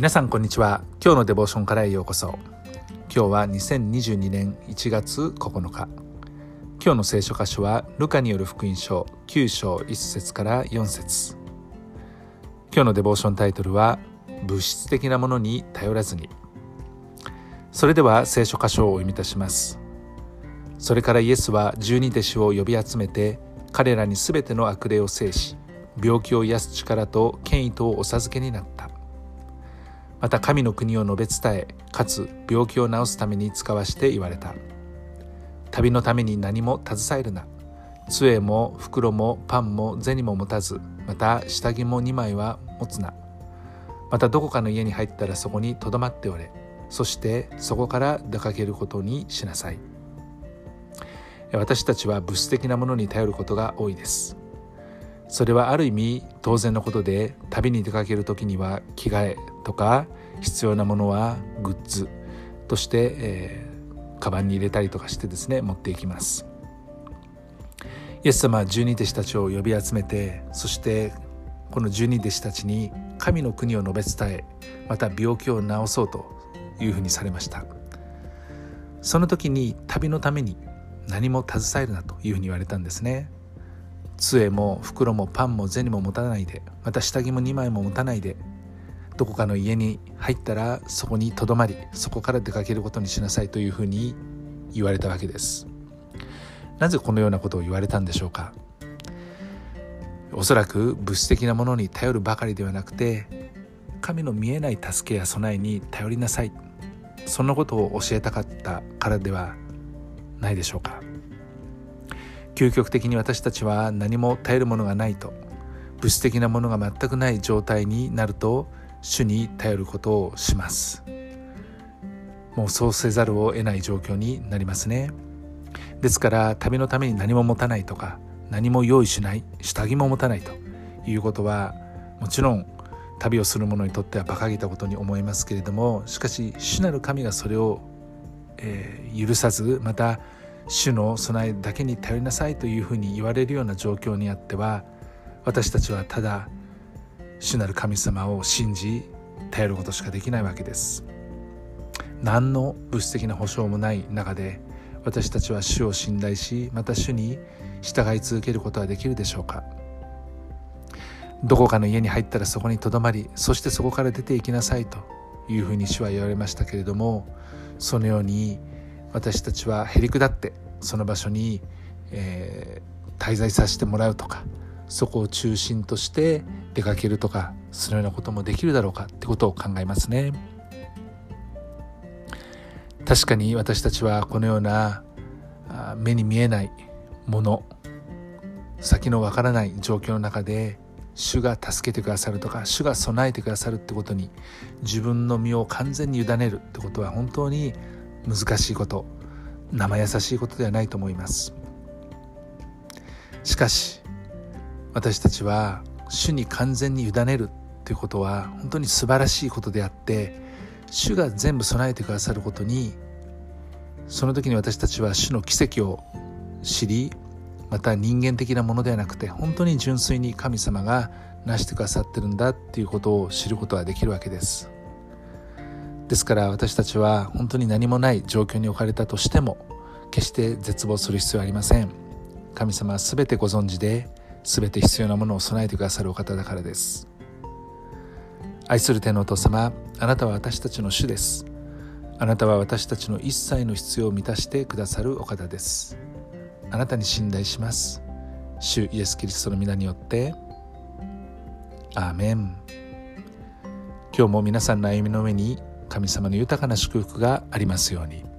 皆さんこんにちは。今日のデボーションからへようこそ。今日は2022年1月9日。今日の聖書箇所はルカによる福音書9章1節から4節。今日のデボーションタイトルは物質的なものに頼らずに。それでは聖書箇所をお読みいたします。それからイエスは十二弟子を呼び集めて彼らにすべての悪霊を制し病気を癒す力と権威とをお授けになった。また神の国を述べ伝えかつ病気を治すために使わして言われた。旅のために何も携えるな。杖も袋もパンも銭も持たずまた下着も2枚は持つな。またどこかの家に入ったらそこにとどまっておれ。そしてそこから出かけることにしなさい。私たちは物質的なものに頼ることが多いです。それはある意味当然のことで旅に出かける時には着替えとか必要なものはグッズとして、えー、カバンに入れたりとかしてですね持っていきます。イエス様は十二弟子たちを呼び集めてそしてこの十二弟子たちに神の国を述べ伝えまた病気を治そうというふうにされました。その時に旅のために何も携えるなというふうに言われたんですね。杖も袋もパンも銭も持たないでまた下着も2枚も持たないでどこかの家に入ったらそこにとどまりそこから出かけることにしなさいというふうに言われたわけです。なぜこのようなことを言われたんでしょうか？おそらく物質的なものに頼るばかりではなくて神の見えない助けや備えに頼りなさい。そんなことを教えたかったからではないでしょうか？究極的に私たちは何も耐えるものがないと物質的なものが全くない状態になると主に頼ることをします。もうそうせざるを得ない状況になりますね。ですから旅のために何も持たないとか何も用意しない下着も持たないということはもちろん旅をする者にとっては馬鹿げたことに思いますけれどもしかし主なる神がそれを、えー、許さずまた主の備えだけに頼りなさいというふうに言われるような状況にあっては私たちはただ主なる神様を信じ頼ることしかできないわけです。何の物質的な保証もない中で私たちは主を信頼しまた主に従い続けることはできるでしょうか。どこかの家に入ったらそこにとどまりそしてそこから出ていきなさいというふうに主は言われましたけれどもそのように私たちはへりくだってその場所に、えー、滞在させてもらうとかそこを中心として出かけるとかそのようなこともできるだろうかってことを考えますね。確かに私たちはこのような目に見えないもの先のわからない状況の中で主が助けてくださるとか主が備えてくださるってことに自分の身を完全に委ねるってことは本当に難しいこと生優しいことではないと思います。しかし私たちは主に完全に委ねるということは本当に素晴らしいことであって主が全部備えてくださることにその時に私たちは主の奇跡を知りまた人間的なものではなくて本当に純粋に神様が成してくださってるんだっていうことを知ることができるわけです。ですから私たちは本当に何もない状況に置かれたとしても決して絶望する必要はありません。神様は全てご存知で全て必要なものを備えてくださるお方だからです。愛する天のお父様あなたは私たちの主です。あなたは私たちの一切の必要を満たしてくださるお方です。あなたに信頼します。主イエス・キリストの皆によって。アーメン。今日も皆さんの歩みの上に神様の豊かな祝福がありますように。